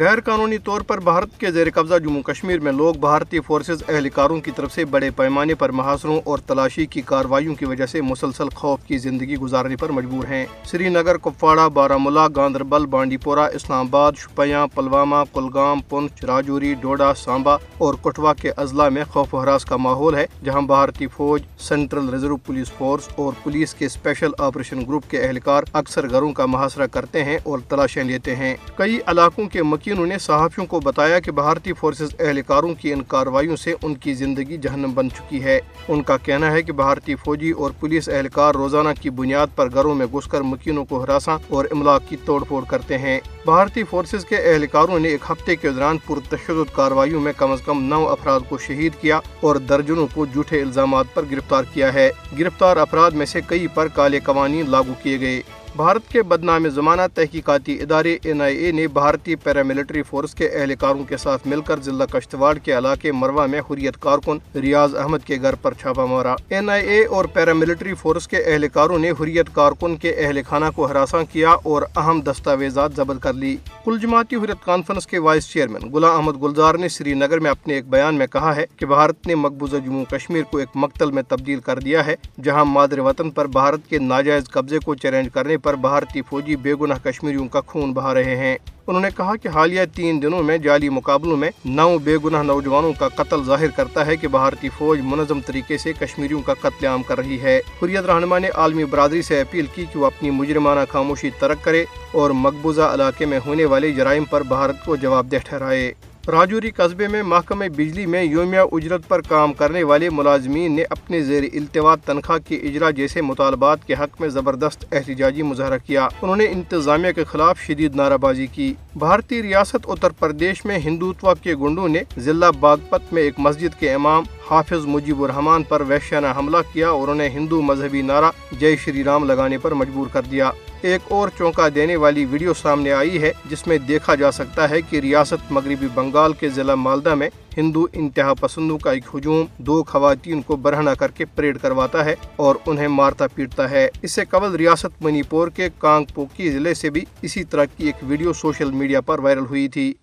غیر قانونی طور پر بھارت کے زیر قبضہ جموں کشمیر میں لوگ بھارتی فورسز، اہلکاروں کی طرف سے بڑے پیمانے پر محاصروں اور تلاشی کی کاروائیوں کی وجہ سے مسلسل خوف کی زندگی گزارنے پر مجبور ہیں۔ سری نگر، کپواڑہ بارہ ملا گاندربل بانڈی پورہ اسلام آباد، شپیاں، پلوامہ، کلگام پنچ راجوری، ڈوڈا سامبا اور کٹوا کے اضلاع میں خوف و حراس کا ماحول ہے، جہاں بھارتی فوج، سینٹرل ریزرو پولیس فورس اور پولیس کے اسپیشل آپریشن گروپ کے اہلکار اکثر گھروں کا محاصرہ کرتے ہیں اور تلاشیں لیتے ہیں۔ کئی علاقوں کے مکینوں نے صحافیوں کو بتایا کہ بھارتی فورسز اہلکاروں کی ان کارروائیوں سے ان کی زندگی جہنم بن چکی ہے۔ ان کا کہنا ہے کہ بھارتی فوجی اور پولیس اہلکار روزانہ کی بنیاد پر گھروں میں گھس کر مکینوں کو ہراساں اور املاک کی توڑ پھوڑ کرتے ہیں۔ بھارتی فورسز کے اہلکاروں نے ایک ہفتے کے دوران پرتشدد کارروائیوں میں کم از کم نو افراد کو شہید کیا اور درجنوں کو جھوٹے الزامات پر گرفتار کیا ہے۔ گرفتار افراد میں سے کئی پر کالے قوانین لاگو کیے گئے۔ بھارت کے بدنام زمانہ تحقیقاتی ادارے این آئی اے نے بھارتی پیراملٹری فورس کے اہلکاروں کے ساتھ مل کر ضلع کشتواڑ کے علاقے مروا میں حریت کارکن ریاض احمد کے گھر پر چھاپا مارا۔ این آئی اے اور پیراملٹری فورس کے اہلکاروں نے حریت کارکن کے اہل خانہ کو ہراساں کیا اور اہم دستاویزات ضبط کر لی۔ کل جماعتی حریت کانفرنس کے وائس چیئرمین غلام احمد گلزار نے سری نگر میں اپنے ایک بیان میں کہا ہے کہ بھارت نے مقبوضہ جموں کشمیر کو ایک مقتل میں تبدیل کر دیا ہے، جہاں مادر وطن پر بھارت کے ناجائز قبضے کو چیلنج کرنے پر بھارتی فوجی بے گناہ کشمیریوں کا خون بہا رہے ہیں۔ انہوں نے کہا کہ حالیہ تین دنوں میں جعلی مقابلوں میں نو بے گناہ نوجوانوں کا قتل ظاہر کرتا ہے کہ بھارتی فوج منظم طریقے سے کشمیریوں کا قتل عام کر رہی ہے۔ حریت رہنما نے عالمی برادری سے اپیل کی کہ وہ اپنی مجرمانہ خاموشی ترک کرے اور مقبوضہ علاقے میں ہونے والے جرائم پر بھارت کو جواب دہ ٹھہرائے۔ راجوری قصبے میں محکمہ بجلی میں یومیہ اجرت پر کام کرنے والے ملازمین نے اپنے زیر التوا تنخواہ کے اجرا جیسے مطالبات کے حق میں زبردست احتجاجی مظاہرہ کیا۔ انہوں نے انتظامیہ کے خلاف شدید نعرہ بازی کی۔ بھارتی ریاست اتر پردیش میں ہندوتوا کے گنڈوں نے ضلع باغپت میں ایک مسجد کے امام حافظ مجیب الرحمان پر وحشیانہ حملہ کیا اور انہیں ہندو مذہبی نعرہ جے شری رام لگانے پر مجبور کر دیا۔ ایک اور چونکا دینے والی ویڈیو سامنے آئی ہے جس میں دیکھا جا سکتا ہے کہ ریاست مغربی بنگال کے ضلع مالدہ میں ہندو انتہا پسندوں کا ایک ہجوم دو خواتین کو برہنہ کر کے پریڈ کرواتا ہے اور انہیں مارتا پیٹتا ہے۔ اس سے قبل ریاست منی پور کے کانگ پوکی ضلع سے بھی اسی طرح کی ایک ویڈیو سوشل میڈیا پر وائرل ہوئی تھی۔